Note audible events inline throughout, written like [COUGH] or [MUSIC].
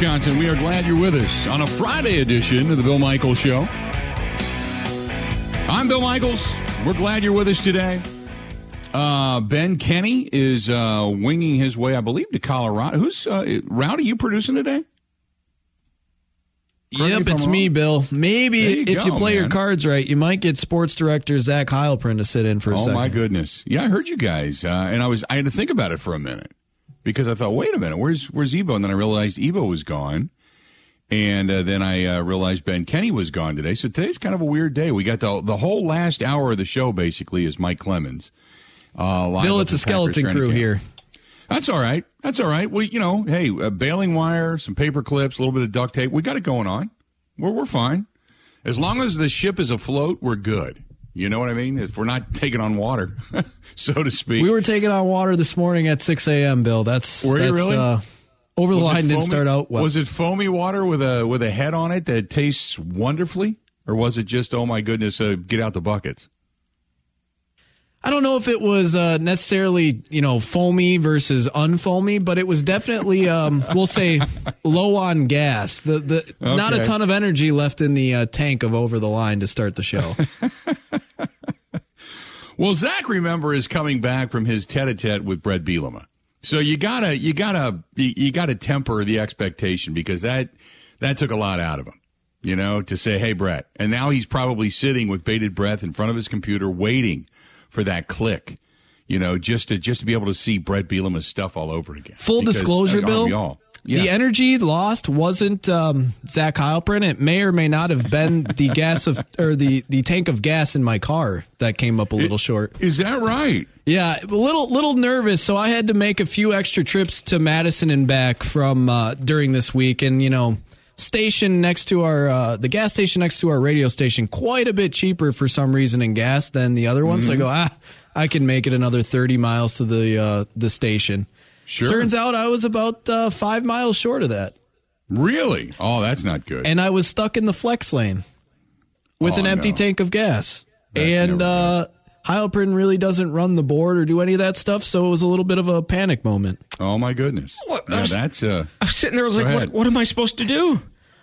Wisconsin. We are glad you're with us on a Friday edition of the Bill Michaels Show. I'm Bill Michaels. We're glad you're with us today. Uh, ben Kenny is uh, winging his way, I believe, to Colorado. Who's uh, Rowdy? You producing today? Yep, it's me, Bill. Maybe you if go, you play your cards right, you might get sports director Zach Heilprin to sit in for a Oh second. my goodness! Yeah, I heard you guys, uh, and I was I had to think about it for a minute because I thought, wait a minute, where's where's Ebo? And then I realized Ebo was gone, and uh, then I uh, realized Ben Kenny was gone today. So today's kind of a weird day. We got the the whole last hour of the show basically is Mike Clemens. Uh, Bill, it's a skeleton crew here. That's all right. That's all right. Well, you know, hey, uh, baling wire, some paper clips, a little bit of duct tape. We got it going on. We're we're fine. As long as the ship is afloat, we're good. You know what I mean? If we're not taking on water, [LAUGHS] so to speak. We were taking on water this morning at 6 a.m. Bill, that's Were you really? uh, over the Was line. Didn't start out well. Was it foamy water with a with a head on it that tastes wonderfully, or was it just oh my goodness, uh, get out the buckets? I don't know if it was uh, necessarily you know foamy versus unfoamy, but it was definitely um, [LAUGHS] we'll say low on gas. The the not a ton of energy left in the uh, tank of over the line to start the show. [LAUGHS] Well, Zach, remember, is coming back from his tete-a-tete with Bret Bielema. So you gotta, you gotta, you, gotta temper the expectation because that, that took a lot out of him, you know, to say, hey, Bret. And now he's probably sitting with bated breath in front of his computer waiting for that click, you know, just to, just to be able to see Bret Bielema's stuff all over again. Full Because, disclosure, Bill. Aren't we all? Yeah. The energy lost wasn't um, Zach Heilprin. It may or may not have been the [LAUGHS] gas of or the the tank of gas in my car that came up a little short. Is that right? Yeah, a little little nervous, so I had to make a few extra trips to Madison and back from uh, during this week, and you know, station next to our uh, the gas station next to our radio station quite a bit cheaper for some reason in gas than the other ones. So I go, ah, I can make it another thirty miles to the uh, the station. Sure. Turns out I was about uh, five miles short of that, Really? Oh, that's not good. and I was stuck in the flex lane with Oh, an empty no. tank of gas. That's and uh, Heilprin really doesn't run the board or do any of that stuff, so it was a little bit of a panic moment. oh my goodness. What? Yeah, I was- that's uh. I was sitting there. I was like, what, what am I supposed to do?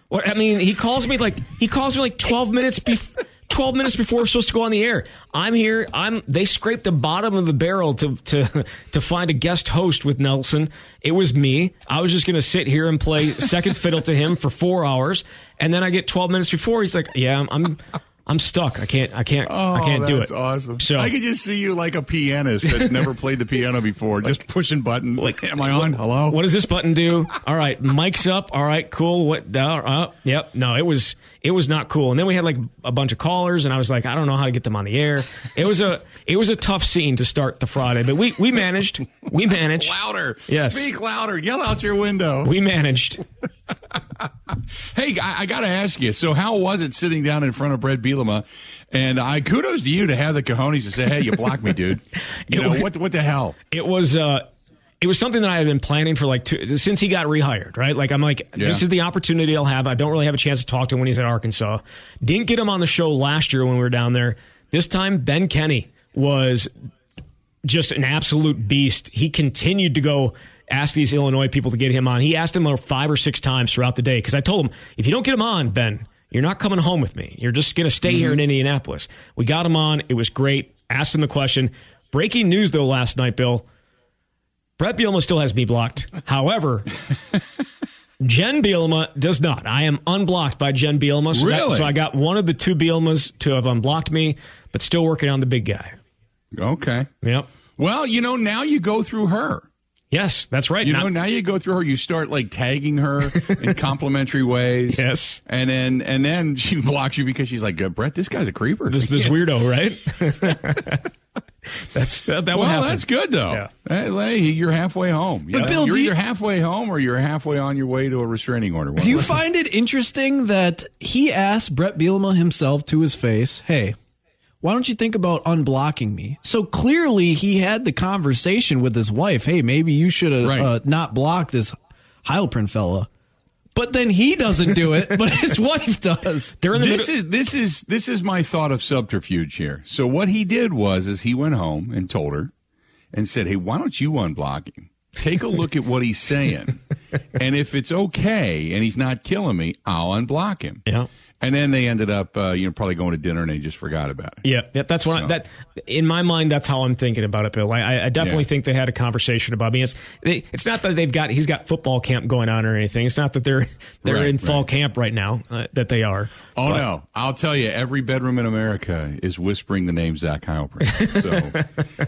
What I mean, he calls me like he calls me like twelve minutes before. 12 minutes before we're supposed to go on the air. I'm here. I'm they scraped the bottom of the barrel to to to find a guest host with Nelson. It was me. I was just going to sit here and play second fiddle to him for 4 hours and then I get 12 minutes before he's like, "Yeah, I'm I'm, stuck. I can't I can't Oh, I can't do it." That's awesome. So I could just see you like a pianist that's never played the piano before, just pushing buttons. Like, [LAUGHS] am I on? Hello. What does this button do? All right, mic's up. All right, cool. What? Uh, uh, yep. No, it was it was not cool. And then we had like a bunch of callers, and I was like, I don't know how to get them on the air. It was a it was a tough scene to start the Friday, but we we managed. We managed. louder? Yes. Speak louder. Yell out your window. We managed. [LAUGHS] hey, I, I got to ask you. So, how was it sitting down in front of Brett Bielema? And I kudos to you to have the cojones to say, "Hey, you blocked me, dude." [LAUGHS] You know was- what? What the hell? It was uh it was something that I had been planning for like two, since he got rehired, right? Like I'm like, this is the opportunity I'll have. I don't really have a chance to talk to him when he's at Arkansas. Didn't get him on the show last year when we were down there. This time, Ben Kenny was just an absolute beast. He continued to go ask these Illinois people to get him on. He asked him five or six times throughout the day because I told him, if you don't get him on, Ben, you're not coming home with me. You're just going to stay here in mm-hmm. Indianapolis. We got him on. It was great. Asked him the question. Breaking news, though, last night, Bill. Bret Bielema still has me blocked. However, [LAUGHS] Jen Bielema does not. I am unblocked by Jen Bielema. So, that- so I got one of the two Bielemas to have unblocked me, but still working on the big guy. Okay. Yep. Well, you know, now you go through her. Yes, that's right. You Now- know, now you go through her. You start like tagging her in [LAUGHS] complimentary ways. Yes. and then and then she [LAUGHS] blocks you because she's like, Bret, this guy's a creeper. this this weirdo, right? [LAUGHS] that's that, that well, what that's good though. Yeah. Hey, hey, you're halfway home. You But know? Bill, you're do you- either halfway home or you're halfway on your way to a restraining order. Do you find it interesting that he asked Bret Bielema himself to his face, "Hey, why don't you think about unblocking me?" So clearly, he had the conversation with his wife. Hey, maybe you should have Right. uh, not blocked this Heilprin fella. But then he doesn't do it, but [LAUGHS] his wife does. They're in the this middle. is this is this is my thought of subterfuge here. So what he did was is he went home and told her and said, "Hey, why don't you unblock him?" take a look at what he's saying, [LAUGHS] and if it's okay and he's not killing me, I'll unblock him. Yeah. And then they ended up, uh, you know, probably going to dinner and they just forgot about it. Yeah, yeah that's what I, that. In my mind, that's how I'm thinking about it, Bill. I, I definitely yeah. think they had a conversation about me. It's they, it's not that they've got he's got football camp going on or anything. It's not that they're they're right, in fall right. camp right now uh, that they are. Oh but, no, I'll tell you, every bedroom in America is whispering the name Zach Heilprin.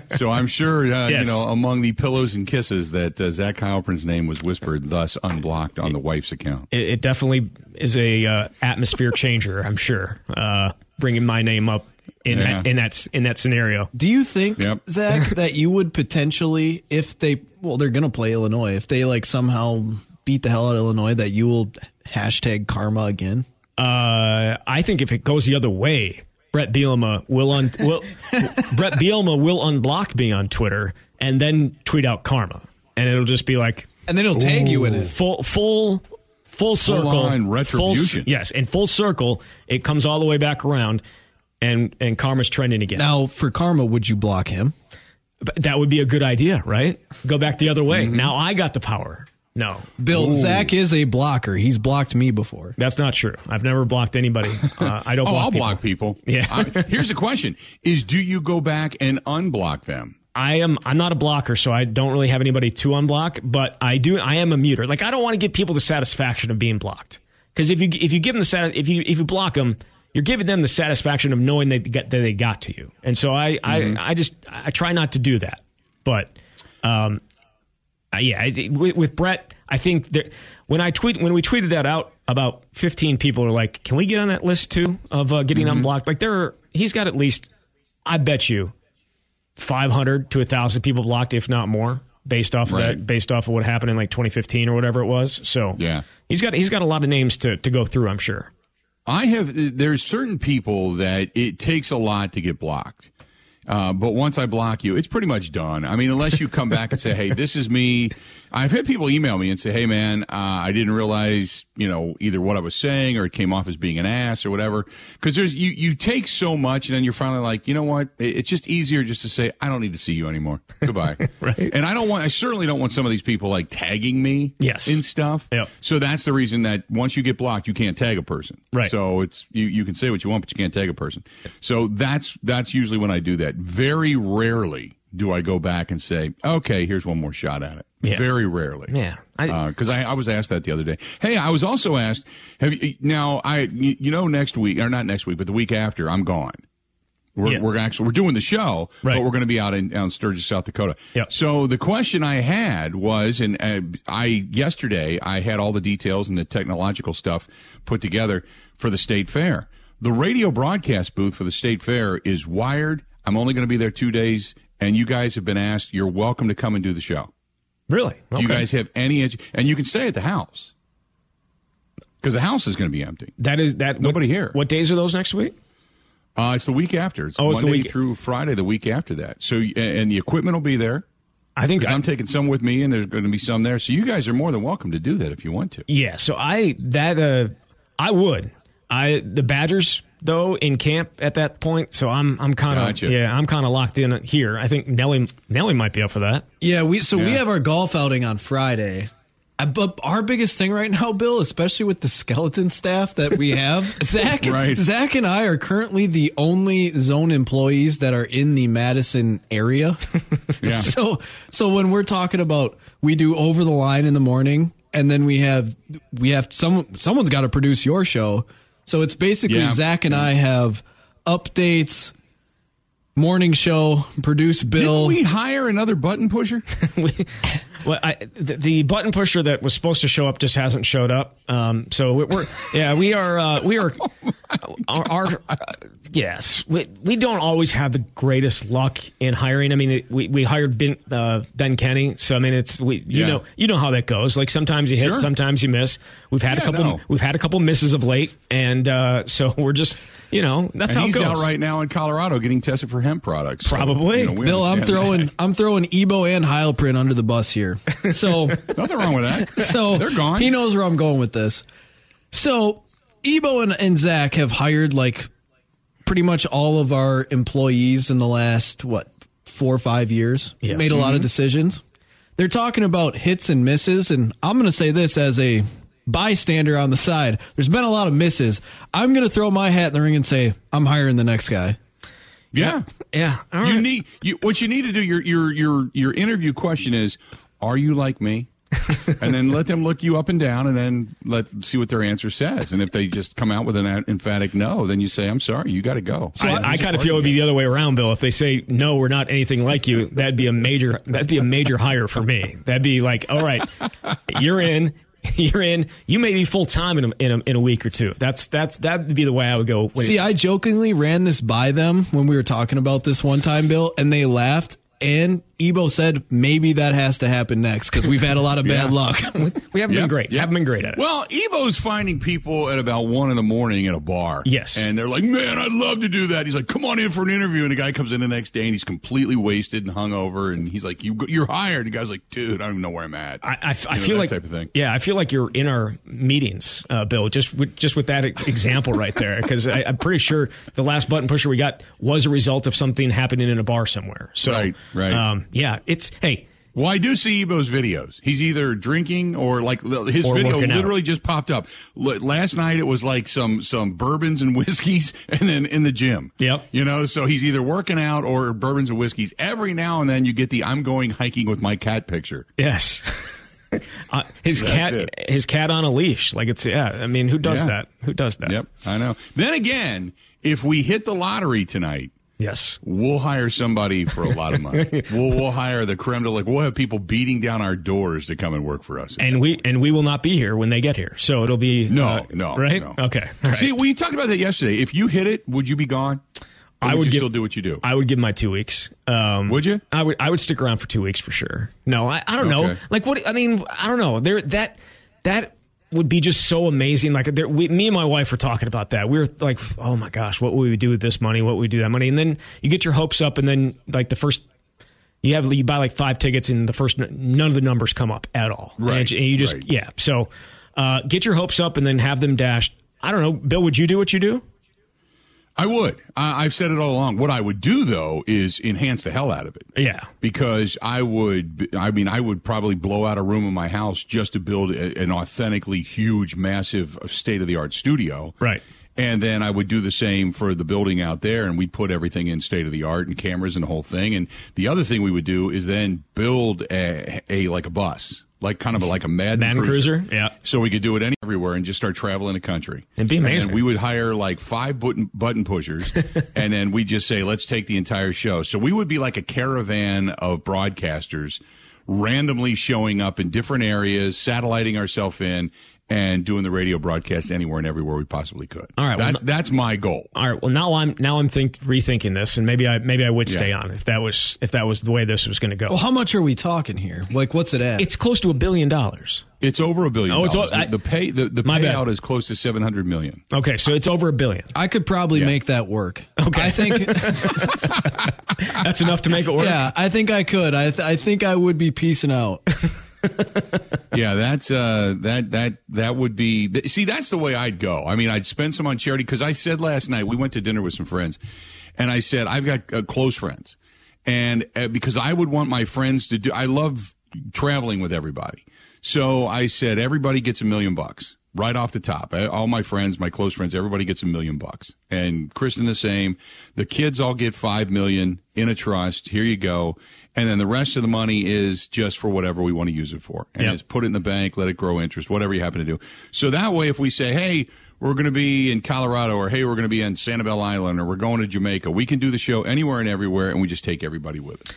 So, [LAUGHS] so I'm sure uh, yes. you know among the pillows and kisses that uh, Zach Heilprin's name was whispered, thus unblocked on the wife's account. It, it definitely is a uh, atmosphere changer. I'm sure uh, bringing my name up in yeah. that in that in that scenario. Do you think, yep. Zach, [LAUGHS] that you would potentially, if they, well, they're going to play Illinois, if they like somehow beat the hell out of Illinois, that you will hashtag karma again? Uh, I think if it goes the other way, Bret Bielema will un will [LAUGHS] Bret Bielema will unblock me on Twitter and then tweet out karma, and it'll just be like, and then it'll tag you in it. Full full full circle, full retribution. Full, yes, in full circle, it comes all the way back around, and and karma's trending again. Now, for karma, would you block him? That would be a good idea, right? Go back the other way. Mm-hmm. Now I got the power. No, Bill Ooh. Zach is a blocker. He's blocked me before. That's not true. I've never blocked anybody. [LAUGHS] Uh, I don't. oh, block I'll people. block people. Yeah. uh, here's the question: Is do you go back and unblock them? I am I'm not a blocker, so I don't really have anybody to unblock, but I do I am a muter. Like I don't want to give people the satisfaction of being blocked. Because if you if you give them the sat if you if you block them, you're giving them the satisfaction of knowing they get that they got to you. And so I mm-hmm. I I just I try not to do that. But um yeah, I, with, with, Bret, I think that when I tweet when we tweeted that out, about 15 people are like, "Can we get on that list too of uh, getting mm-hmm. unblocked?" Like there, are, he's got at least, I bet you, 500 to 1,000 people blocked, if not more, based off of that, based off of what happened in like 2015 or whatever it was. So yeah, he's got he's got a lot of names to to go through. I'm sure. I have. There's certain people that it takes a lot to get blocked. Uh, but once I block you, it's pretty much done. I mean, unless you come back and say, "Hey, this is me," I've had people email me and say, "Hey, man, uh, I didn't realize, you know, either what I was saying or it came off as being an ass or whatever." Because there's you you take so much, and then you're finally like, you know what? It's just easier just to say, "I don't need to see you anymore. Goodbye." [LAUGHS] right. And I don't want. I certainly don't want some of these people like tagging me. Yes. In stuff. Yep. So that's the reason that once you get blocked, you can't tag a person. Right. So it's you you can say what you want, but you can't tag a person. So that's that's usually when I do that. Very rarely do I go back and say, okay, here's one more shot at it. Yeah. Very rarely. Yeah. Because I, uh, I, I, was asked that the other day. Hey, I was also asked, have you, now I, you know, next week, or not next week, but the week after, I'm gone. We're, yeah. we're actually, we're doing the show, right. but we're going to be out in, out in Sturgis, South Dakota. Yep. So the question I had was, and uh, I, yesterday, I had all the details and the technological stuff put together for the state fair. The radio broadcast booth for the state fair is wired. I'm only going to be there two days and you guys have been asked, you're welcome to come and do the show. Really? Okay. Do you guys have any, and you can stay at the house because the house is going to be empty. That is that. Nobody what, here. What days are those next week? Uh, it's the week after. It's oh, it's Monday the week through Friday. The week after that. So, and the equipment will be there. I think I, am taking some with me, and there's going to be some there. So you guys are more than welcome to do that if you want to. Yeah. So I that uh I would. I the Badgers though in camp at that point, so I'm I'm kind of gotcha. yeah I'm kind of locked in here. I think Nelly Nelly might be up for that. Yeah, we so yeah. we have our golf outing on Friday. Uh, but our biggest thing right now, Bill, especially with the skeleton staff that we have, [LAUGHS] Zach, right. Zach and I are currently the only zone employees that are in the Madison area. [LAUGHS] yeah. So, so when we're talking about we do over the line in the morning, and then we have we have some someone's got to produce your show. So it's basically yeah. Zach and I have updates, morning show, produce Bill. Didn't we hire another button pusher? [LAUGHS] we, well, I, the, the, button pusher that was supposed to show up just hasn't showed up. Um, so we're, we're, yeah, we are uh, we are [LAUGHS] oh our, our uh, yes, we we don't always have the greatest luck in hiring. I mean, it, we we hired Ben uh, Ben Kenny, so I mean, it's we you yeah. know you know how that goes. Like sometimes you hit, sure. sometimes you miss. We've had yeah, a couple no. we've had a couple misses of late, and uh, so we're just you know that's and how he's it goes. out right now in Colorado getting tested for hemp products. So, Probably, you know, Bill. I'm throwing I'm throwing Ebo and Heilprin under the bus here. So [LAUGHS] nothing wrong with that. So they're gone. He knows where I'm going with this. So Ebo and, and Zach have hired like pretty much all of our employees in the last what four or five years. Yes. Made a lot of Mm-hmm. decisions. they're talking about hits and misses, and I'm going to say this as a bystander on the side. There's been a lot of misses. I'm going to throw my hat in the ring and say I'm hiring the next guy. Yeah. Yeah. All You need you what you need to do your your your your interview question is are you like me? [LAUGHS] and then let them look you up and down and then let see what their answer says. And if they just come out with an emphatic no, then you say, I'm sorry, you got to go. I, I kind of feel it would be the other way around, Bill. If they say no, we're not anything like you, that'd be a major that'd be a major hire for me. That'd be like, all right, you're in, [LAUGHS] you're in. You may be full time in a, in a in a week or two. That's that's that'd be the way I would go. When See, I jokingly ran this by them when we were talking about this one time, Bill, and they laughed. And Ebo said maybe that has to happen next because we've had a lot of bad [LAUGHS] Yeah. luck. we haven't been great. yep. Haven't been great at it. Well, Ebo's finding people at about one in the morning at a bar. Yes. And they're like, man, I'd love to do that. He's like, come on in for an interview. And the guy comes in the next day and he's completely wasted and hungover. And he's like, you, you're hired. And the guy's like, dude, I don't even know where I'm at. I, I, I You know, feel that like type of thing. Yeah, I feel like you're in our meetings, uh, Bill. Just with, just with that example right there, because I'm pretty sure the last button pusher we got was a result of something happening in a bar somewhere. So, Right, right. Um, yeah, it's hey, Well, I do see Ebo's videos. He's either drinking or like his Or video working out. literally just popped up. L- last night it was like some some bourbons and [LAUGHS] whiskeys, and then in the gym. Yep. You know, so he's either working out or bourbons and whiskeys. Every now and then you get the "I'm going hiking with my cat" picture. yes. [LAUGHS] Uh, his That's cat, it. his cat on a leash. Like it's yeah. I mean, who does Yeah. that? Who does that? Yep, I know. Then again, if we hit the lottery tonight. Yes. We'll hire somebody for a lot of money. [LAUGHS] we'll, we'll hire the creme de like we'll have people beating down our doors to come and work for us. And we and we will not be here when they get here. So it'll be No, uh, no, right. no. Okay. Right. See, we talked about that yesterday. If you hit it, would you be gone? Or I would give- still do what you do. I would give my two weeks. Um, Would you? I would. I would stick around for two weeks for sure. No, I, I don't know. Like what? I mean, I don't know. There that that would be just so amazing. Like there, we, me and my wife were talking about that. We were like, oh my gosh, what would we do with this money? What would we do with that money? And then you get your hopes up, and then like the first. You have you buy like five tickets and the first none of the numbers come up at all. Right, And you just right. yeah. So uh, get your hopes up and then have them dashed. I don't know, Bill. Would you do what you do? I would. I, I've said it all along. What I would do though is enhance the hell out of it. Yeah. Because I would, I mean, I would probably blow out a room in my house just to build a, an authentically huge, massive, uh, state of the art studio. Right. And then I would do the same for the building out there, and we'd put everything in state of the art and cameras and the whole thing. And the other thing we would do is then build a, a like a bus, like kind of a, like a Madden, Madden Cruiser, yeah. So we could do it any, everywhere and just start traveling the country. It'd be amazing. And we would hire like five button button pushers, [LAUGHS] and then we just say, "Let's take the entire show." So we would be like a caravan of broadcasters, randomly showing up in different areas, satelliting ourselves in, and doing the radio broadcast anywhere and everywhere we possibly could. All right, well, that's that's my goal. All right. Well, now I'm now I'm think rethinking this, and maybe I maybe I would stay Yeah. on if that was if that was the way this was going to go. well, how much are we talking here? Like, what's it at? it's close to a billion dollars. It's over a billion. Oh, it's dollars. o- I- the, the pay the, the My bad. payout is close to seven hundred million. Okay, so it's over a billion. I could probably Yeah. make that work. Okay. I think. [LAUGHS] [LAUGHS] That's enough to make it work. yeah, I think I could. I th- I think I would be piecing out. [LAUGHS] Yeah, that's uh, that that that would be. th- See, that's the way I'd go. I mean, I'd spend some on charity because I said last night we went to dinner with some friends, and I said I've got uh, close friends, and uh, because I would want my friends to do. I love traveling with everybody, so I said everybody gets a million bucks right off the top. All my friends, my close friends, everybody gets a million bucks, and Kristen the same. The kids all get five million in a trust. Here you go. And then the rest of the money is just for whatever we want to use it for. And Yep. it's put it in the bank, let it grow interest, whatever you happen to do. So that way, if we say, hey, we're going to be in Colorado or hey, we're going to be in Sanibel Island or we're going to Jamaica, we can do the show anywhere and everywhere and we just take everybody with it.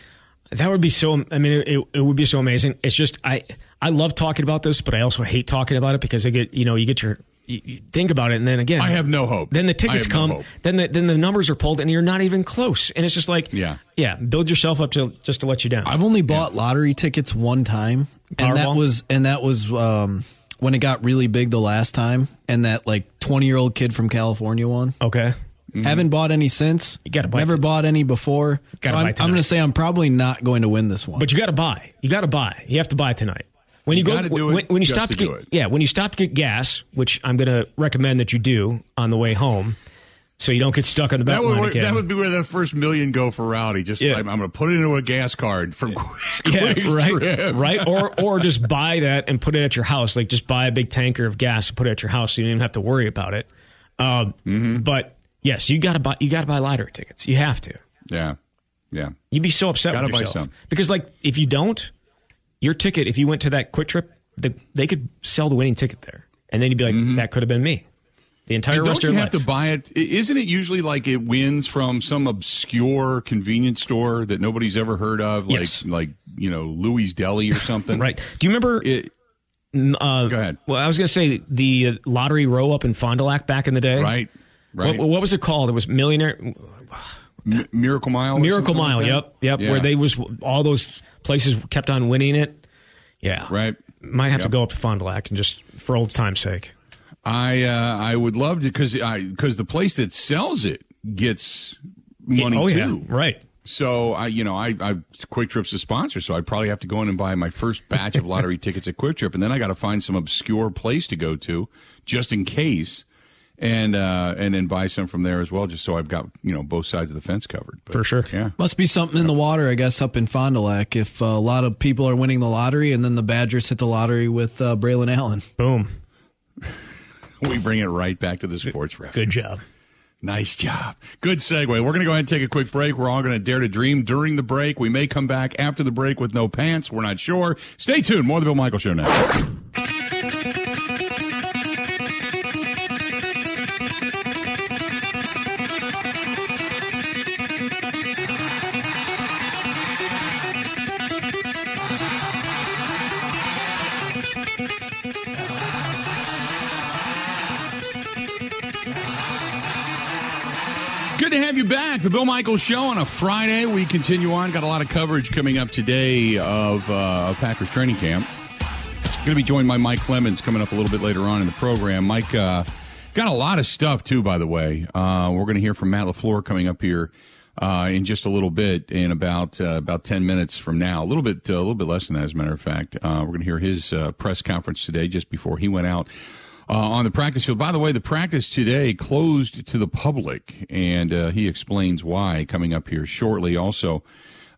That would be so. I mean, it, it would be so amazing. It's just I I love talking about this, but I also hate talking about it because I get you know you get your you, you think about it, and then again I have no hope. Then the tickets have no come, then the then the numbers are pulled, and you're not even close. And it's just like Yeah. yeah, build yourself up to just to let you down. I've only bought lottery tickets one time, and that was and that was um, when it got really big the last time, and that like twenty year old kid from California won. okay. Haven't bought any since. You gotta buy Never t- bought any before. So I'm, I'm going to say I'm probably not going to win this one. But you got to buy. You got to buy. You have to buy tonight. When you, You go, when, when you stop to get, it. yeah, when you stop to get gas, which I'm going to recommend that you do on the way home. so you don't get stuck on the bet That would, again. that would be where the first million go for Rowdy. Just Yeah. like, I'm going to put it into a gas card from yeah, Kwik right, Trip. right, or or just buy that and put it at your house. Like just buy a big tanker of gas and put it at your house, so you don't even have to worry about it. Um, Mm-hmm. But yes, you got to buy you got to buy lottery tickets. You have to. Yeah, yeah. You'd be so upset Gotta with buy yourself some. because, like, if you don't, your ticket. If you went to that Kwik Trip, the, they could sell the winning ticket there, and then you'd be like, "That could have been me." The entire Mm-hmm. And don't you have life. to buy it? Isn't it usually like it wins from some obscure convenience store that nobody's ever heard of, like Yes. like you know Louis Deli or something? [LAUGHS] right? Do you remember? It, uh, go ahead. Well, I was going to say the uh, lottery row up in Fond du Lac back in the day. Right. Right. What, what was it called? It was Millionaire M- Miracle Mile. Miracle something like Mile. Yep, yep. Yeah. Where they was all those places kept on winning it. Yeah. Right. Might have to go up to Fond du Lac and just for old time's sake. I uh, I would love to because I because the place that sells it gets money oh too. yeah. Right. So I, you know, I, I Kwik Trip's a sponsor, so I'd probably have to go in and buy my first batch of lottery [LAUGHS] tickets at Kwik Trip, and then I got to find some obscure place to go to just in case, and uh, and then buy some from there as well, just so I've got you know both sides of the fence covered. But, For sure. Yeah. Must be something in the water, I guess, up in Fond du Lac. If uh, a lot of people are winning the lottery, and then the Badgers hit the lottery with uh, Braylon Allen. Boom. [LAUGHS] We bring it right back to the sports reference. Good job. Nice job. Good segue. We're going to go ahead and take a quick break. We're all going to dare to dream during the break. We may come back after the break with no pants. We're not sure. Stay tuned. More of the Bill Michael Show now. To have you back. The Bill Michaels Show on a Friday. We continue on. Got a lot of coverage coming up today of, uh, Packers training camp. Going to be joined by Mike Clemens coming up a little bit later on in the program. Mike uh, got a lot of stuff too, by the way. Uh, we're going to hear from Matt Lafleur coming up here uh, in just a little bit, in about uh, about ten minutes from now. A little bit, uh, a little bit less than that, as a matter of fact. We're going to hear his press conference today, just before he went out uh, on the practice field. By the way, the practice today closed to the public, and uh, he explains why coming up here shortly. Also,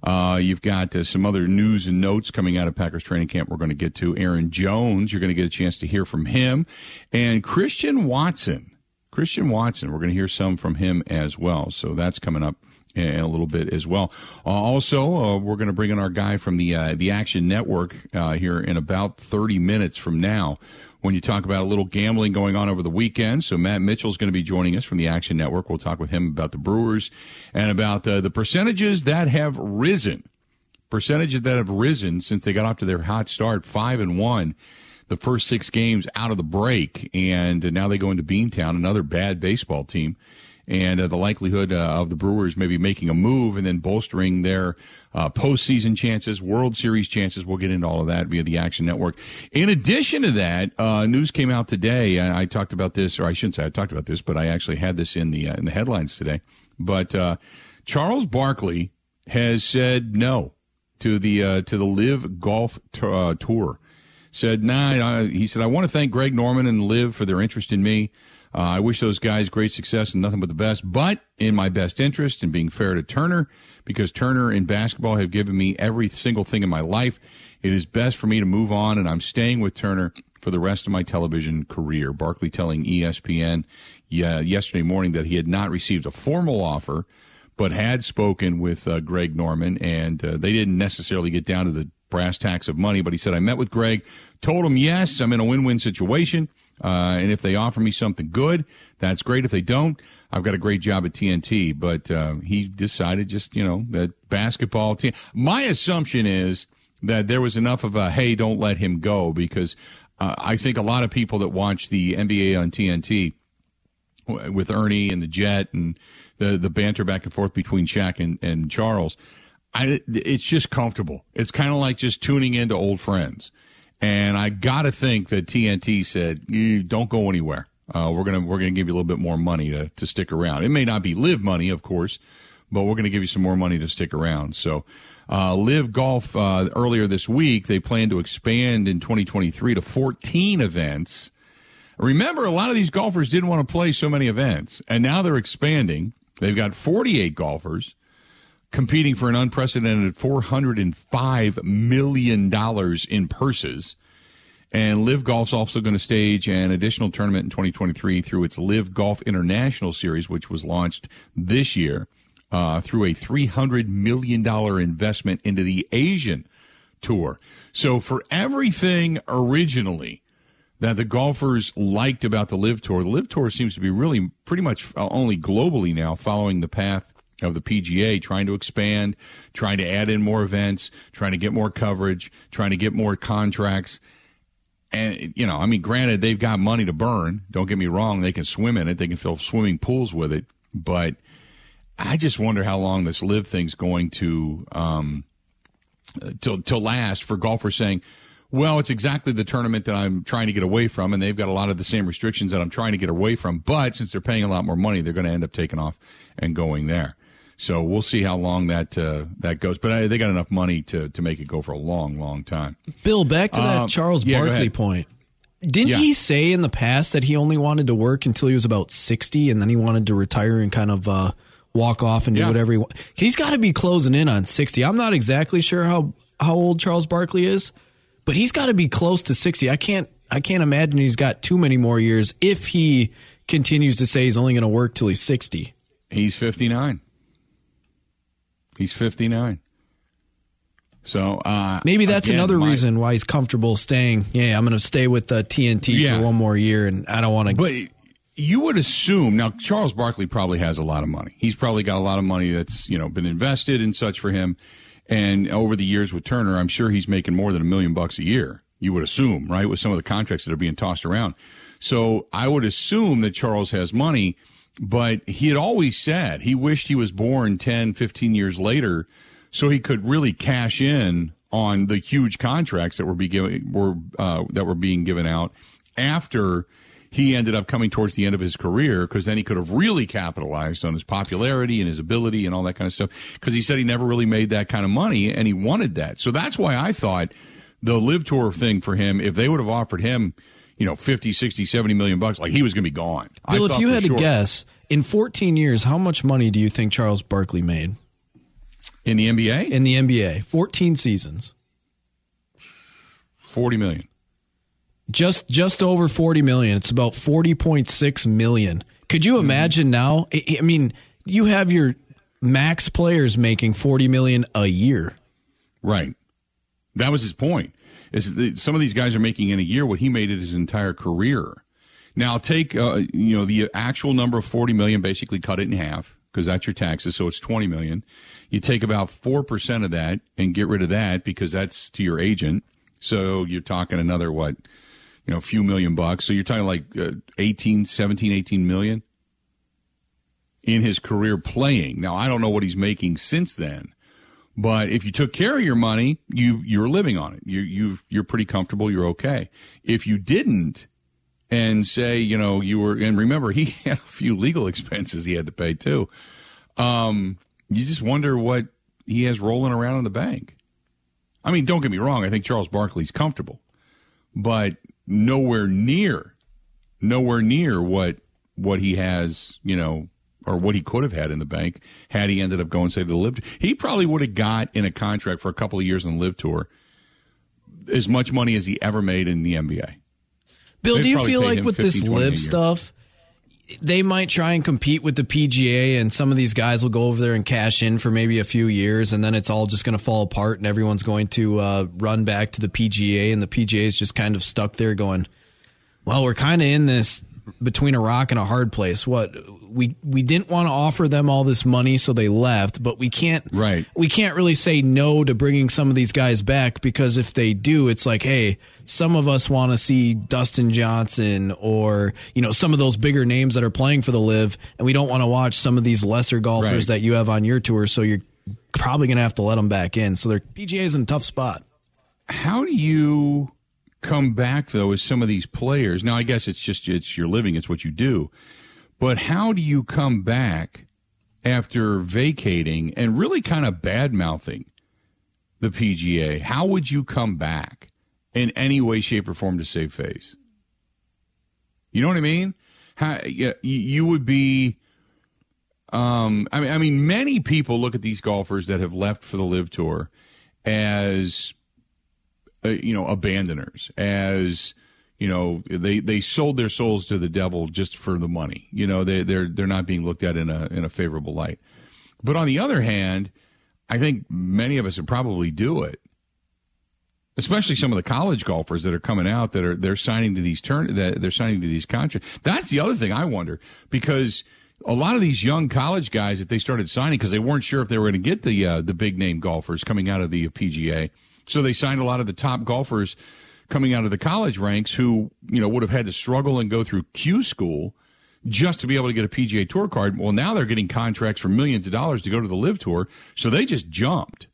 uh, you've got uh, some other news and notes coming out of Packers training camp we're going to get to. Aaron Jones, you're going to get a chance to hear from him, and Christian Watson. Christian Watson, we're going to hear some from him as well. So that's coming up a little bit as well. Uh, also, uh, we're going to bring in our guy from the uh, the Action Network uh, here in about 30 minutes from now. When you talk about a little gambling going on over the weekend, so Matt Mitchell is going to be joining us from the Action Network. We'll talk with him about the Brewers and about uh, the percentages that have risen, percentages that have risen since they got off to their hot start, five and one the first six games out of the break, and now they go into Beantown, another bad baseball team, and uh, the likelihood uh, of the Brewers maybe making a move and then bolstering their uh, postseason chances, World Series chances. We'll get into all of that via the Action Network. In addition to that, uh, news came out today. I, I talked about this, or I shouldn't say I talked about this, but I actually had this in the uh, in the headlines today. But uh, Charles Barkley has said no to the uh, to the LIV Golf t- Tour said, nah, he said, I want to thank Greg Norman and LIV for their interest in me. Uh, I wish those guys great success and nothing but the best, but in my best interest and being fair to Turner, because Turner and basketball have given me every single thing in my life. It is best for me to move on, and I'm staying with Turner for the rest of my television career. Barkley telling ESPN yeah, yesterday morning that he had not received a formal offer, but had spoken with uh, Greg Norman, and uh, they didn't necessarily get down to the brass tacks of money, but he said, I met with Greg, told him, yes, I'm in a win-win situation. Uh, and if they offer me something good, that's great. If they don't, I've got a great job at TNT. But uh, he decided just, you know, that basketball team. My assumption is that there was enough of a, hey, don't let him go, because uh, I think a lot of people that watch the NBA on TNT with Ernie and the Jet and the, the banter back and forth between Shaq and, and Charles, I, it's just comfortable. It's kind of like just tuning into old friends. And I got to think that TNT said, don't go anywhere. Uh, we're gonna we're gonna give you a little bit more money to to stick around. It may not be LIV money, of course, but we're gonna give you some more money to stick around. So, uh, LIV Golf uh, earlier this week they plan to expand in 2023 to 14 events Remember, a lot of these golfers didn't want to play so many events, and now they're expanding. They've got 48 golfers competing for an unprecedented $405 million in purses. And LIV Golf's also going to stage an additional tournament in 2023 through its LIV Golf International Series, which was launched this year uh, through a $300 million investment into the Asian Tour. So for everything originally that the golfers liked about the LIV Tour, the LIV Tour seems to be really pretty much only globally now following the path of the PGA, trying to expand, trying to add in more events, trying to get more coverage, trying to get more contracts. And, you know, I mean, granted, they've got money to burn. Don't get me wrong. They can swim in it. They can fill swimming pools with it. But I just wonder how long this LIV thing's going to, um, to, to last for golfers saying, well, it's exactly the tournament that I'm trying to get away from, and they've got a lot of the same restrictions that I'm trying to get away from. But since they're paying a lot more money, they're going to end up taking off and going there. So we'll see how long that uh, that goes. But I, they got enough money to to make it go for a long, long time. Bill, back to that Um, Charles yeah, Barkley point. Didn't Yeah. he say in the past that he only wanted to work until he was about 60 and then he wanted to retire and kind of uh, walk off and do Yeah. whatever he wants? He's got to be closing in on 60. I'm not exactly sure how, how old Charles Barkley is, but he's got to be close to 60. I can't I can't imagine he's got too many more years if he continues to say he's only going to work till he's 60. He's 59. He's 59. So uh, Maybe that's again, another my- reason why he's comfortable staying. Yeah, I'm going to stay with uh, TNT Yeah. for one more year and I don't want to But you would assume now Charles Barkley probably has a lot of money. He's probably got a lot of money that's you know been invested and such for him. And over the years with Turner, I'm sure he's making more than a million bucks a year. You would assume, right, with some of the contracts that are being tossed around. So I would assume that Charles has money, but he had always said he wished he was born 10, 15 years later so he could really cash in on the huge contracts that were be given, were uh, that were being given out after he ended up coming towards the end of his career because then he could have really capitalized on his popularity and his ability and all that kind of stuff because he said he never really made that kind of money and he wanted that. So that's why i thought the LIV tour thing for him if they would have offered him you know 50 60 70 million bucks like he was going to be gone I Bill, if you had sure. to guess, in 14 years, how much money do you think Charles Barkley made in the nba in the NBA? 14 seasons. 40 million Just just over 40 million. It's about 40.6 million. Could you mm-hmm. imagine now? I I mean, you have your max players making 40 million a year. Right. That was his point. Is that some of these guys are making in a year what he made in his entire career. Now take uh, you know the actual number of 40 million basically cut it in half because that's your taxes so it's 20 million. You take about 4% of that and get rid of that because that's to your agent. So you're talking another what you know a few million bucks. So you're talking like uh, 18 17 18 million in his career playing. Now I don't know what he's making since then. But if you took care of your money, you you're living on it. You you you're pretty comfortable. You're okay. If you didn't, and say you know you were, and remember he [LAUGHS] had a few legal expenses he had to pay too. Um, you just wonder what he has rolling around in the bank. I mean, don't get me wrong. I think Charles Barkley's comfortable, but nowhere near, nowhere near what what he has. You know, or what he could have had in the bank had he ended up going say to the LIV. He probably would have got in a contract for a couple of years on the LIV tour as much money as he ever made in the NBA. Bill, They'd do you feel like with this 15, 20 LIV stuff, they might try and compete with the PGA, and some of these guys will go over there and cash in for maybe a few years, and then it's all just going to fall apart, and everyone's going to uh, run back to the PGA, and the PGA is just kind of stuck there going, well, we're kind of in this between a rock and a hard place. What we we didn't want to offer them all this money, so they left, but we can't Right. we can't really say no to bringing some of these guys back because if they do, it's like, hey, some of us want to see Dustin Johnson or you know some of those bigger names that are playing for the LIV, and we don't want to watch some of these lesser golfers Right. that you have on your tour. So you're probably gonna have to let them back in. So their PGA is in a tough spot. How do you come back though as some of these players? Now, I guess it's just it's your living, it's what you do. But how do you come back after vacating and really kind of bad mouthing the PGA? How would you come back in any way, shape, or form to save face? You know what I mean? How, you, you would be. Um, I mean, I mean, many people look at these golfers that have left for the LIV Tour as, uh, you know, abandoners, as you know, they they sold their souls to the devil just for the money. You know, they they're they're not being looked at in a in a favorable light. But on the other hand, I think many of us would probably do it especially some of the college golfers that are coming out that are they're signing to these turn that they're signing to these contracts. That's the other thing I wonder because a lot of these young college guys that they started signing because they weren't sure if they were going to get the uh, the big name golfers coming out of the PGA, so they signed a lot of the top golfers coming out of the college ranks who you know would have had to struggle and go through Q school just to be able to get a PGA Tour card. Well, now they're getting contracts for millions of dollars to go to the LIV Tour, so they just jumped.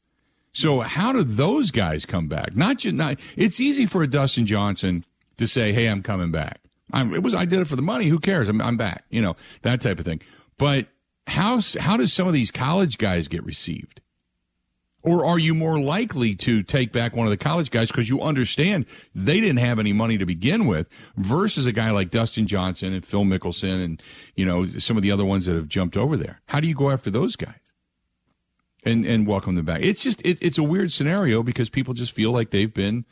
So how do those guys come back? Not just not. It's easy for a Dustin Johnson to say, "Hey, I'm coming back." I'm, it was I did it for the money. Who cares? I'm, I'm back. You know that type of thing. But how how does some of these college guys get received? Or are you more likely to take back one of the college guys because you understand they didn't have any money to begin with versus a guy like Dustin Johnson and Phil Mickelson and, you know, some of the other ones that have jumped over there? How do you go after those guys? and and welcome them back. It's just it, it's a weird scenario because people just feel like they've been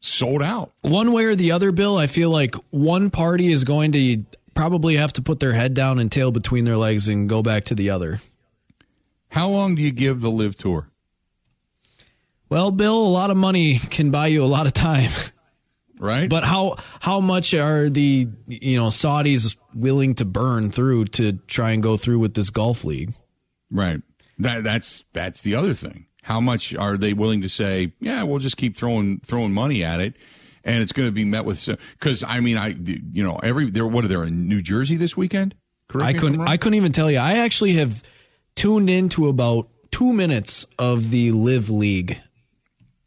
sold out. One way or the other, Bill, I feel like one party is going to probably have to put their head down and tail between their legs and go back to the other. How long do you give the LIV tour? Well, Bill, a lot of money can buy you a lot of time. Right. But how how much are the you know Saudis willing to burn through to try and go through with this golf league? Right. That that's that's the other thing. How much are they willing to say? Yeah, we'll just keep throwing throwing money at it, and it's going to be met with because I mean I you know every there what are there in New Jersey this weekend? Correct I couldn't I couldn't even tell you. I actually have tuned into about two minutes of the LIV League,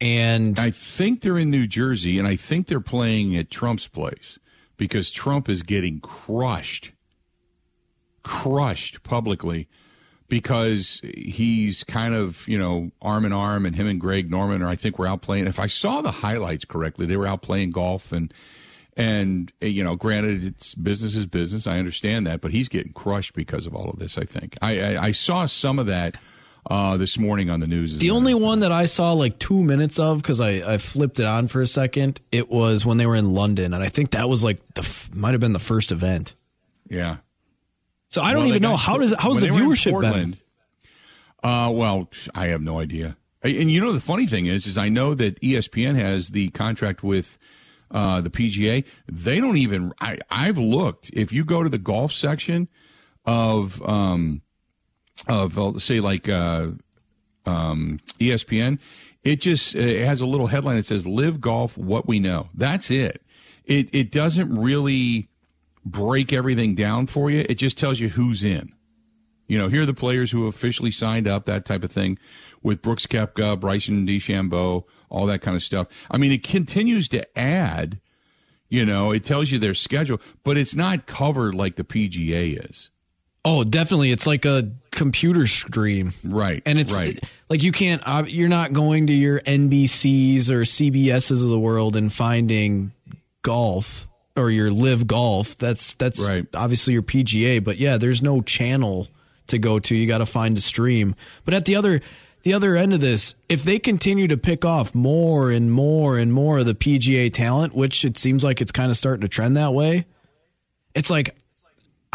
and I think they're in New Jersey, and I think they're playing at Trump's place because Trump is getting crushed, crushed publicly because he's kind of, you know, arm in arm and him and Greg Norman or I think we're out playing. If I saw the highlights correctly, they were out playing golf and, and, you know, granted it's business is business. I understand that, but he's getting crushed because of all of this, I think. I, I, I saw some of that. Uh, this morning on the news. The only one that I saw like two minutes of because I, I flipped it on for a second. It was when they were in London, and I think that was like the might have been the first event. Yeah, so I don't well, even know how does how's the viewership Portland, been? Uh, well, I have no idea. And you know the funny thing is, is I know that ESPN has the contract with uh, the PGA. They don't even. I, I've looked. If you go to the golf section of um, of uh, say like uh, um, ESPN, it just it has a little headline that says "LIV Golf: What We Know." That's it. It it doesn't really break everything down for you. It just tells you who's in. You know, here are the players who officially signed up, that type of thing, with Brooks Koepka, Bryson DeChambeau, all that kind of stuff. I mean, it continues to add. You know, it tells you their schedule, but it's not covered like the PGA is. Oh, definitely. It's like a computer stream. Right. And it's right. like you can't, uh, you're not going to your NBCs or CBSs of the world and finding golf or your live golf. That's that's right. obviously your PGA, but yeah, there's no channel to go to. You got to find a stream. But at the other the other end of this, if they continue to pick off more and more and more of the PGA talent, which it seems like it's kind of starting to trend that way, it's like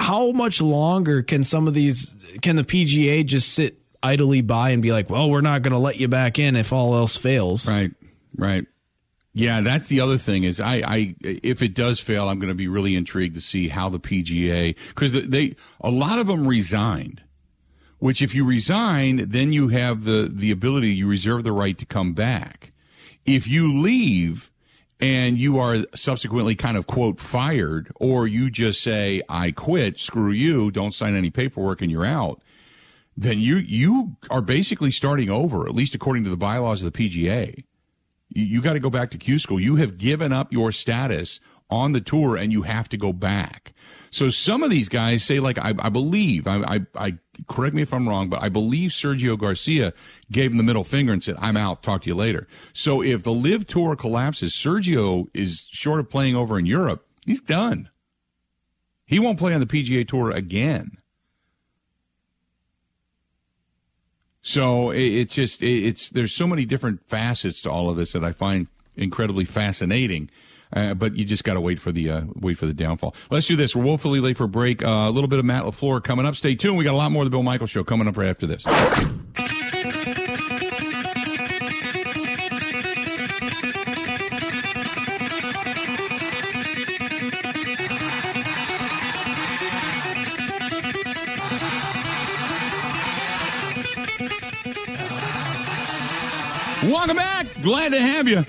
how much longer can some of these can the PGA just sit idly by and be like, "Well, we're not going to let you back in if all else fails." Right. Right. Yeah, that's the other thing is I, I if it does fail, I'm going to be really intrigued to see how the PGA because they a lot of them resigned. Which, if you resign, then you have the the ability, you reserve the right to come back. If you leave and you are subsequently kind of quote fired, or you just say I quit, screw you, don't sign any paperwork, and you're out, then you you are basically starting over, at least according to the bylaws of the PGA you, you got to go back to Q school. You have given up your status on the tour and you have to go back. So some of these guys say, like, I, I believe, I, I, I, correct me if I'm wrong, but I believe Sergio Garcia gave him the middle finger and said, I'm out. Talk to you later. So if the LIV tour collapses, Sergio is short of playing over in Europe. He's done. He won't play on the PGA Tour again. So it's just it's there's so many different facets to all of this that I find incredibly fascinating. Uh, but you just got to wait for the uh, wait for the downfall. Let's do this. We're woefully late for break. Uh, a little bit of Matt Lafleur coming up. Stay tuned. We got a lot more of the Bill Michael Show coming up right after this. Welcome back. Glad to have you.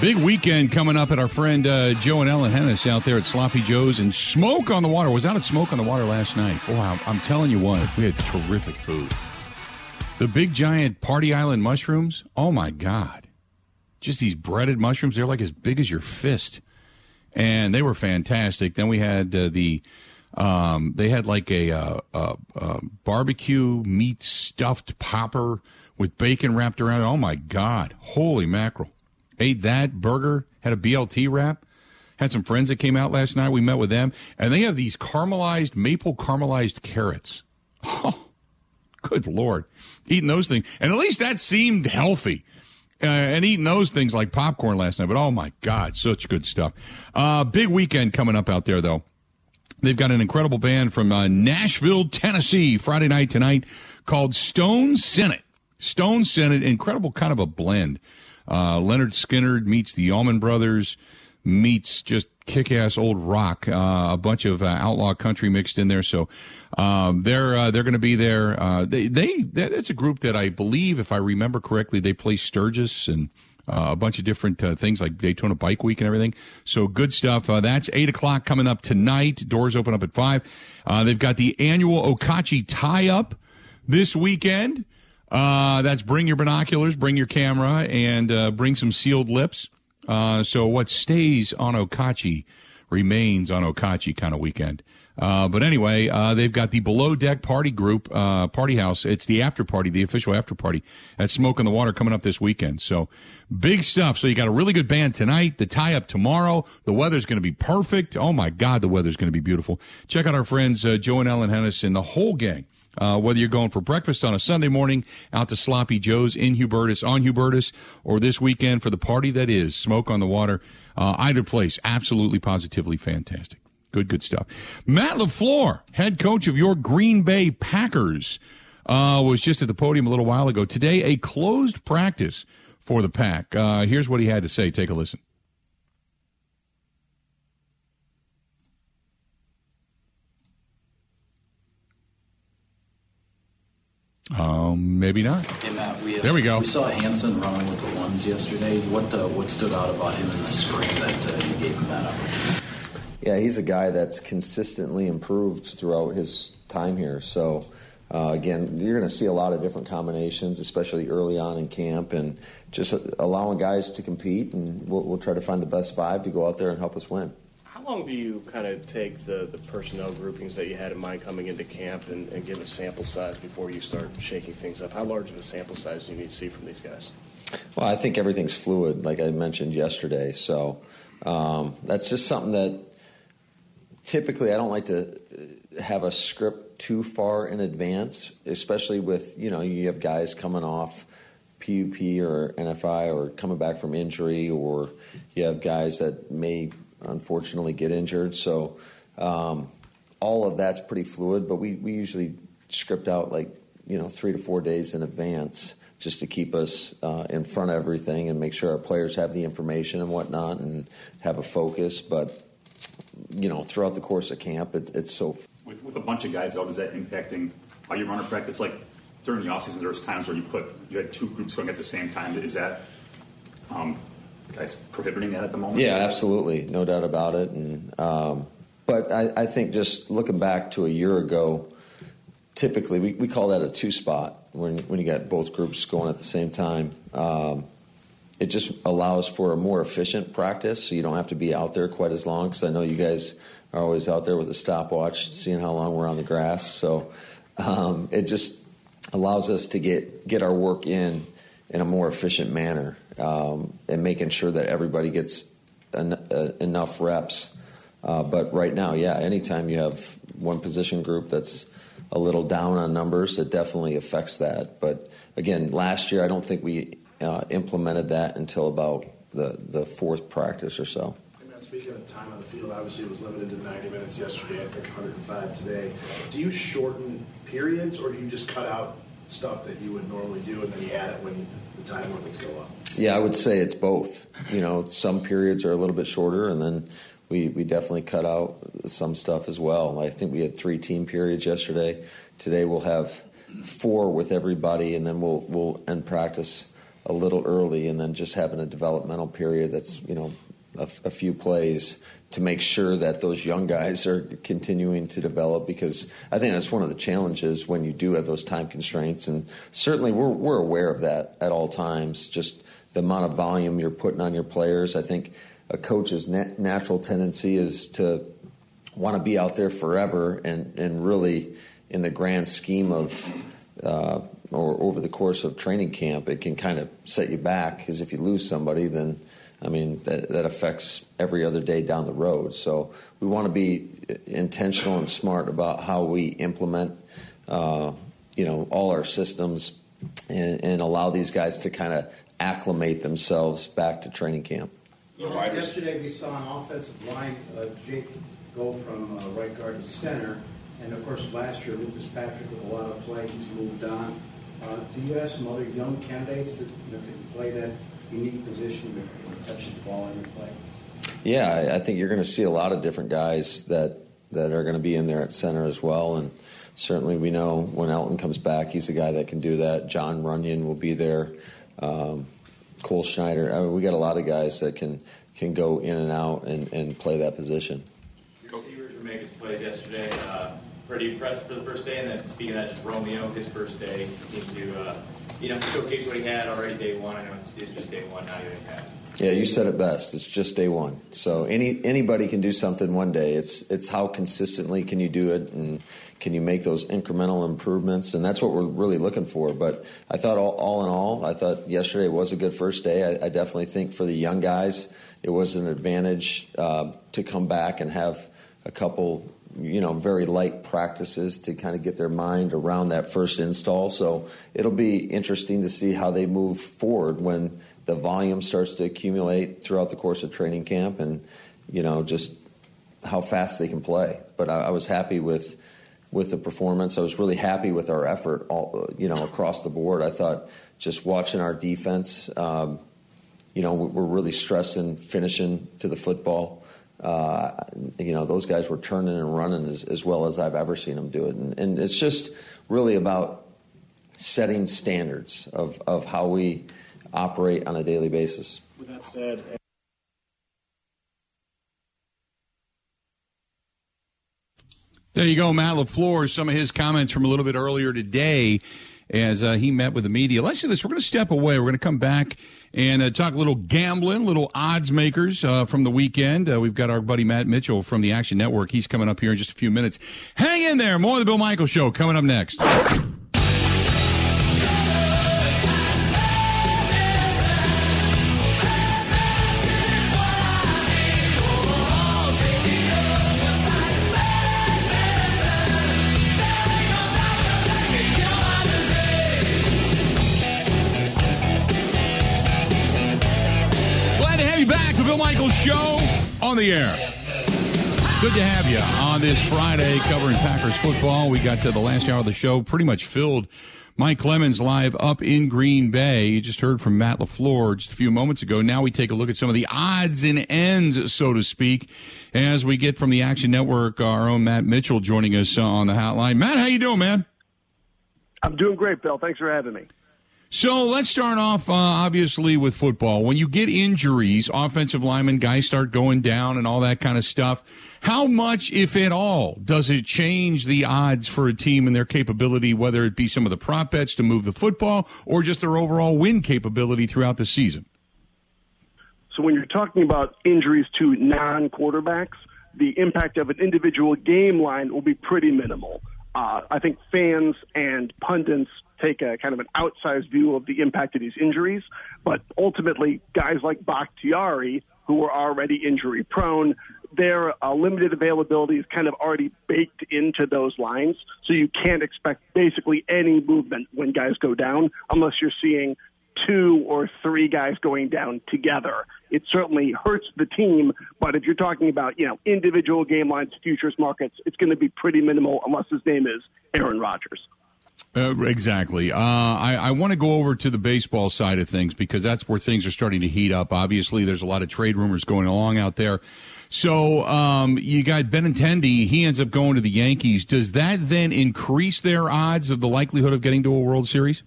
Big weekend coming up at our friend uh, Joe and Ellen Hennis out there at Sloppy Joe's and Smoke on the Water. Was out at Smoke on the Water last night. Wow, I'm telling you what, we had terrific food. The big giant Party Island mushrooms. Oh my God. Just these breaded mushrooms. They're like as big as your fist. And they were fantastic. Then we had uh, the, um, they had like a, uh, uh, uh barbecue meat stuffed popper with bacon wrapped around it. Oh my God. Holy mackerel. Ate that burger, had a BLT wrap. Had some friends that came out last night. We met with them, and they have these caramelized, maple caramelized carrots. Oh, good Lord. Eating those things. And at least that seemed healthy. Uh, and eating those things like popcorn last night. But oh my God, such good stuff. Uh, big weekend coming up out there, though. They've got an incredible band from uh, Nashville, Tennessee, Friday night tonight called Stone Senate. Stone Senate, incredible kind of a blend. Uh, Lynyrd Skynyrd meets the Allman Brothers, meets just kick-ass old rock, uh, a bunch of uh, outlaw country mixed in there. So um, they're uh, they're going to be there. Uh, they they that's a group that I believe, if I remember correctly, they play Sturgis and. Uh, a bunch of different uh, things like Daytona Bike Week and everything. So good stuff. That's eight o'clock coming up tonight. Doors open up at five. Uh, they've got the annual Okauchee tie up this weekend. Uh, that's bring your binoculars, bring your camera, and uh, bring some sealed lips. Uh, so what stays on Okauchee remains on Okauchee kind of weekend. Uh, but anyway, uh, they've got the below deck party group, uh, party house. It's the after party, the official after party at Smoke on the Water coming up this weekend. So big stuff. So you got a really good band tonight, the tie up tomorrow. The weather's going to be perfect. Oh my God, the weather's going to be beautiful. Check out our friends, uh, Joe and Ellen Hennis and the whole gang uh, whether you're going for breakfast on a Sunday morning out to Sloppy Joe's in Hubertus, on Hubertus, or this weekend for the party that is Smoke on the Water, uh, either place, absolutely positively fantastic. Good, good stuff. Matt LaFleur, head coach of your Green Bay Packers, uh, was just at the podium a little while ago. Today, a closed practice for the Pack. Uh, here's what he had to say. Take a listen. Um, maybe not. Hey Matt, we, uh, there we go. We saw Hanson running with the ones yesterday. What uh, what stood out about him in the spring that uh, you gave him that opportunity? Yeah, he's a guy that's consistently improved throughout his time here. So. Uh, again, you're going to see a lot of different combinations, especially early on in camp, and just allowing guys to compete. And we'll, we'll try to find the best five to go out there and help us win long do you kind of take the, the personnel groupings that you had in mind coming into camp and, and give a sample size before you start shaking things up? How large of a sample size do you need to see from these guys? Well, I think everything's fluid, like I mentioned yesterday. So um, that's just something that typically I don't like to have a script too far in advance, especially with, you know, you have guys coming off PUP or NFI or coming back from injury, or you have guys that may unfortunately get injured. So um, all of that's pretty fluid, but we, we usually script out like, you know, three to four days in advance just to keep us uh, in front of everything and make sure our players have the information and whatnot and have a focus. But, you know, throughout the course of camp, it, it's so. With, with a bunch of guys out, is that impacting how you run a practice? Like during the offseason, there was times where you put, you had two groups going at the same time. Is that um, guys prohibiting that at the moment? Yeah, absolutely, no doubt about it. And um, but I, I, think just looking back to a year ago, typically we, we call that a two spot when when you got both groups going at the same time. Um, it just allows for a more efficient practice, so you don't have to be out there quite as long. Because I know you guys are always out there with a stopwatch, seeing how long we're on the grass. So um, it just allows us to get get our work in in a more efficient manner um, and making sure that everybody gets en- uh, enough reps Uh, but right now, yeah, anytime you have one position group that's a little down on numbers, it definitely affects that. But again, last year, I don't think we uh, implemented that until about the, the fourth practice or so. Speaking of time on the field, obviously it was limited to 90 minutes yesterday. I think 105 today. Do you shorten periods, or do you just cut out stuff that you would normally do and then you add it when the time limits go up? Yeah, I would say it's both. You know, some periods are a little bit shorter, and then we, we definitely cut out some stuff as well. I think we had three team periods yesterday. Today we'll have four with everybody, and then we'll we'll end practice a little early, and then just having a developmental period that's you know a, few plays to make sure that those young guys are continuing to develop because I think that's one of the challenges when you do have those time constraints, and certainly we're we're aware of that at all times. Just the amount of volume you're putting on your players, I think a coach's nat- natural tendency is to want to be out there forever and, and really in the grand scheme of uh, or over the course of training camp it can kind of set you back because if you lose somebody then I mean that, that affects every other day down the road so we want to be intentional and smart about how we implement uh, you know all our systems and, and allow these guys to kind of acclimate themselves back to training camp. Yesterday, we saw an offensive line, uh, Jake go from uh, right guard to center, and of course, last year, Lucas Patrick with a lot of play, he's moved on. Uh, do you have some other young candidates that you know, can play that unique position that touches the ball in your play? Yeah, I, I think you're going to see a lot of different guys that that are going to be in there at center as well, and certainly we know when Elgton comes back, he's a guy that can do that. Jon Runyan will be there. Um, Cole Schneider. I mean, we got a lot of guys that can can go in and out and, and play that position. Your receivers were making plays yesterday. Uh, pretty impressive for the first day. And then speaking of that, just Romeo, his first day, seemed to uh, you know showcase what he had already day one. I know it's, it's just day one, not even half. Yeah, you said it best. It's just day one. So any anybody can do something one day. It's it's how consistently can you do it, and can you make those incremental improvements? And that's what we're really looking for. But I thought all, all in all, I thought yesterday was a good first day. I, I definitely think for the young guys, it was an advantage uh, to come back and have a couple you know, very light practices to kind of get their mind around that first install. So it'll be interesting to see how they move forward when the volume starts to accumulate throughout the course of training camp and, you know, just how fast they can play. But I, I was happy with with the performance. I was really happy with our effort, all, you know, across the board. I thought just watching our defense, um, you know, we're really stressing finishing to the football. Uh, you know, those guys were turning and running as, as, well as I've ever seen them do it. And, and it's just really about setting standards of, of how we operate on a daily basis. With that said, There you go, Matt LaFleur. Some of his comments from a little bit earlier today as uh, he met with the media. Let's do this. We're going to step away. We're going to come back and uh, talk a little gambling, little odds makers uh, from the weekend. Uh, we've got our buddy Matt Mitchell from the Action Network. He's coming up here in just a few minutes. Hang in there. More of the Bill Michaels Show coming up next. On the air. Good to have you on this Friday covering Packers football. We got to the last hour of the show pretty much filled. Mike Clemens live up in Green Bay. You just heard from Matt LaFleur just a few moments ago. Now we take a look at some of the odds and ends, so to speak, as we get from the Action Network, our own Matt Mitchell joining us on the hotline. Matt, how you doing, man? I'm doing great, Bill. Thanks for having me. So let's start off, uh, obviously, with football. When you get injuries, offensive linemen, guys start going down and all that kind of stuff. How much, if at all, does it change the odds for a team and their capability, whether it be some of the prop bets to move the football or just their overall win capability throughout the season? So when you're talking about injuries to non quarterbacks, the impact of an individual game line will be pretty minimal. Uh, I think fans and pundits take a kind of an outsized view of the impact of these injuries. But ultimately, guys like Bakhtiari, who were already injury prone, their uh, limited availability is kind of already baked into those lines. So you can't expect basically any movement when guys go down unless you're seeing two or three guys going down together. It certainly hurts the team, but if you're talking about, you know, individual game lines, futures markets, it's going to be pretty minimal unless his name is Aaron Rodgers. Uh, exactly. Uh, I, I want to go over to the baseball side of things because that's where things are starting to heat up. Obviously, there's a lot of trade rumors going along out there. So um, you got Benintendi. He ends up going to the Yankees. Does that then increase their odds of the likelihood of getting to a World Series?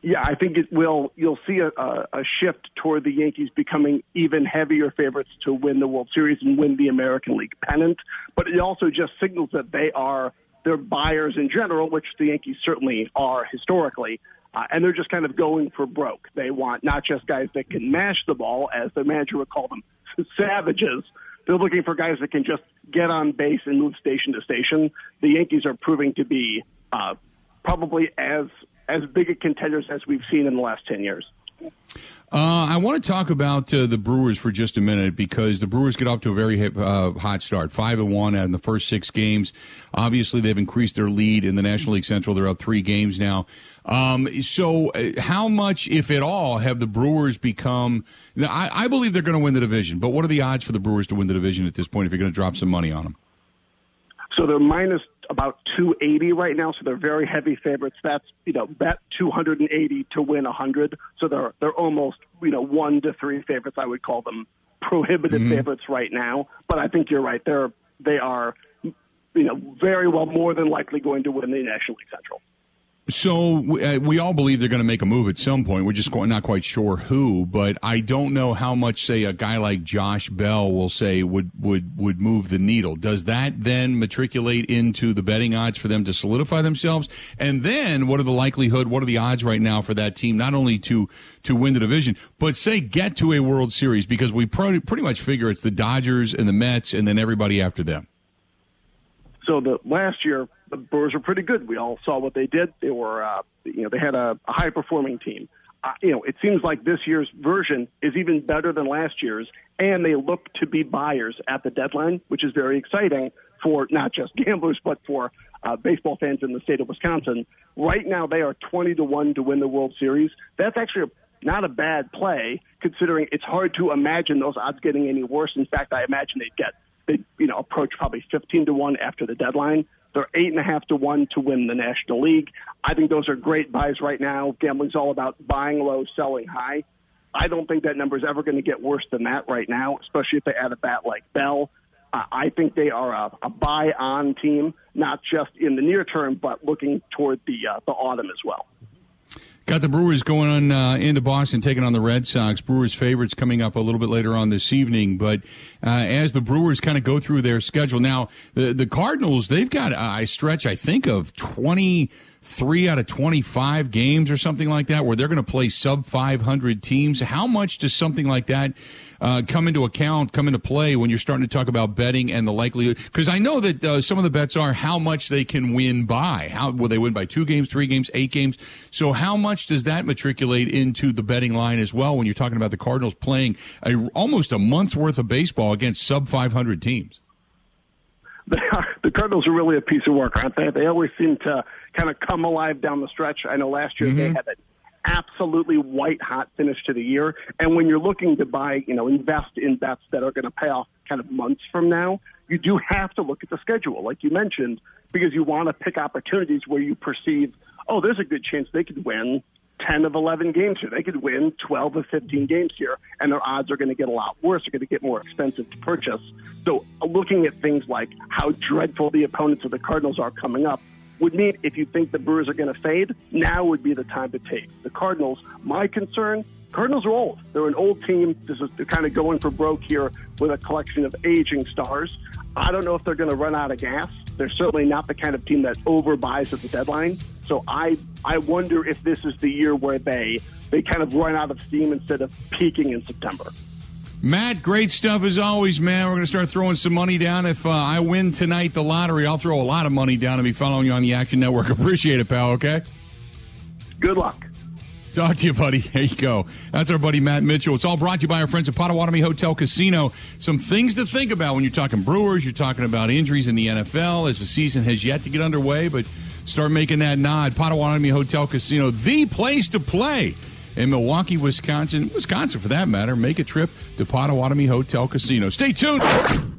Yeah, I think it will. You'll see a, a, a shift toward the Yankees becoming even heavier favorites to win the World Series and win the American League pennant. But it also just signals that they are they're buyers in general, which the Yankees certainly are historically. Uh, and they're just kind of going for broke. They want not just guys that can mash the ball, as the manager would call them, [LAUGHS] savages. They're looking for guys that can just get on base and move station to station. The Yankees are proving to be uh, probably as as big a contenders as we've seen in the last 10 years. Uh, I want to talk about uh, the Brewers for just a minute because the Brewers get off to a very uh, hot start, five and one in the first six games. Obviously, they've increased their lead in the National League Central. They're up three games now. Um, so, uh, how much, if at all, have the Brewers become? I, I believe they're going to win the division, but what are the odds for the Brewers to win the division at this point? If you're going to drop some money on them, so they're minus about 280 right now, so they're very heavy favorites. That's you know bet 280 to win 100, so they're they're almost you know one to three favorites. I would call them prohibitive mm-hmm. favorites right now, but I think you're right. They're they are you know very well more than likely going to win the National League Central. So uh, we all believe they're going to make a move at some point. We're just not quite sure who, but I don't know how much, say, a guy like Josh Bell will say would would would move the needle. Does that then matriculate into the betting odds for them to solidify themselves? And then, what are the likelihood? What are the odds right now for that team not only to to win the division, but say get to a World Series? Because we pretty pretty much figure it's the Dodgers and the Mets, and then everybody after them. So the last year, the Brewers were pretty good. We all saw what they did. They were, uh, you know, they had a, a high performing team. Uh, you know, it seems like this year's version is even better than last year's, and they look to be buyers at the deadline, which is very exciting for not just [LAUGHS] gamblers but for uh, baseball fans in the state of Wisconsin. Right now, they are twenty to one to win the World Series. That's actually a, not a bad play, considering it's hard to imagine those odds getting any worse. In fact, I imagine they'd get they you know approach probably fifteen to one after the deadline. They're eight and a half to one to win the National League. I think those are great buys right now. Gambling's all about buying low, selling high. I don't think that number is ever going to get worse than that right now, especially if they add a bat like Bell. Uh, I think they are a, a buy on team, not just in the near term, but looking toward the uh, the autumn as well. Got the Brewers going on uh, into Boston, taking on the Red Sox. Brewers favorites coming up a little bit later on this evening. But uh, as the Brewers kind of go through their schedule now, the the Cardinals they've got a stretch I think of twenty three out of 25 games or something like that where they're going to play sub 500 teams. How much does something like that uh, come into account, come into play when you're starting to talk about betting and the likelihood? Because I know that uh, some of the bets are how much they can win by. How will they win by two games, three games, eight games? So how much does that matriculate into the betting line as well when you're talking about the Cardinals playing a, almost a month's worth of baseball against sub 500 teams? Are, [LAUGHS] the Cardinals are really a piece of work, aren't they? They always seem to kind of come alive down the stretch. I know last year mm-hmm. they had an absolutely white hot finish to the year. And when you're looking to buy, you know, invest in bets that are going to pay off kind of months from now, you do have to look at the schedule, like you mentioned, because you want to pick opportunities where you perceive, oh, there's a good chance they could win 10 of 11 games here. They could win 12 of 15 games here, and their odds are going to get a lot worse. They're going to get more expensive to purchase. So, looking at things like how dreadful the opponents of the Cardinals are coming up would mean if you think the Brewers are going to fade, now would be the time to take the Cardinals. My concern Cardinals are old. They're an old team. This is they're kind of going for broke here with a collection of aging stars. I don't know if they're going to run out of gas. They're certainly not the kind of team that overbuys at the deadline. So I I wonder if this is the year where they they kind of run out of steam instead of peaking in September. Matt, great stuff as always, man. We're going to start throwing some money down. If uh, I win tonight the lottery, I'll throw a lot of money down and be following you on the Action Network. [LAUGHS] Appreciate it, pal. Okay. Good luck. Talk to you, buddy. [LAUGHS] There you go. That's our buddy Matt Mitchell. It's all brought to you by our friends at Potawatomi Hotel Casino. Some things to think about when you're talking Brewers, you're talking about injuries in the NFL as the season has yet to get underway, but start making that nod. Potawatomi Hotel Casino, the place to play in Milwaukee, Wisconsin, Wisconsin for that matter. Make a trip to Potawatomi Hotel Casino. Stay tuned.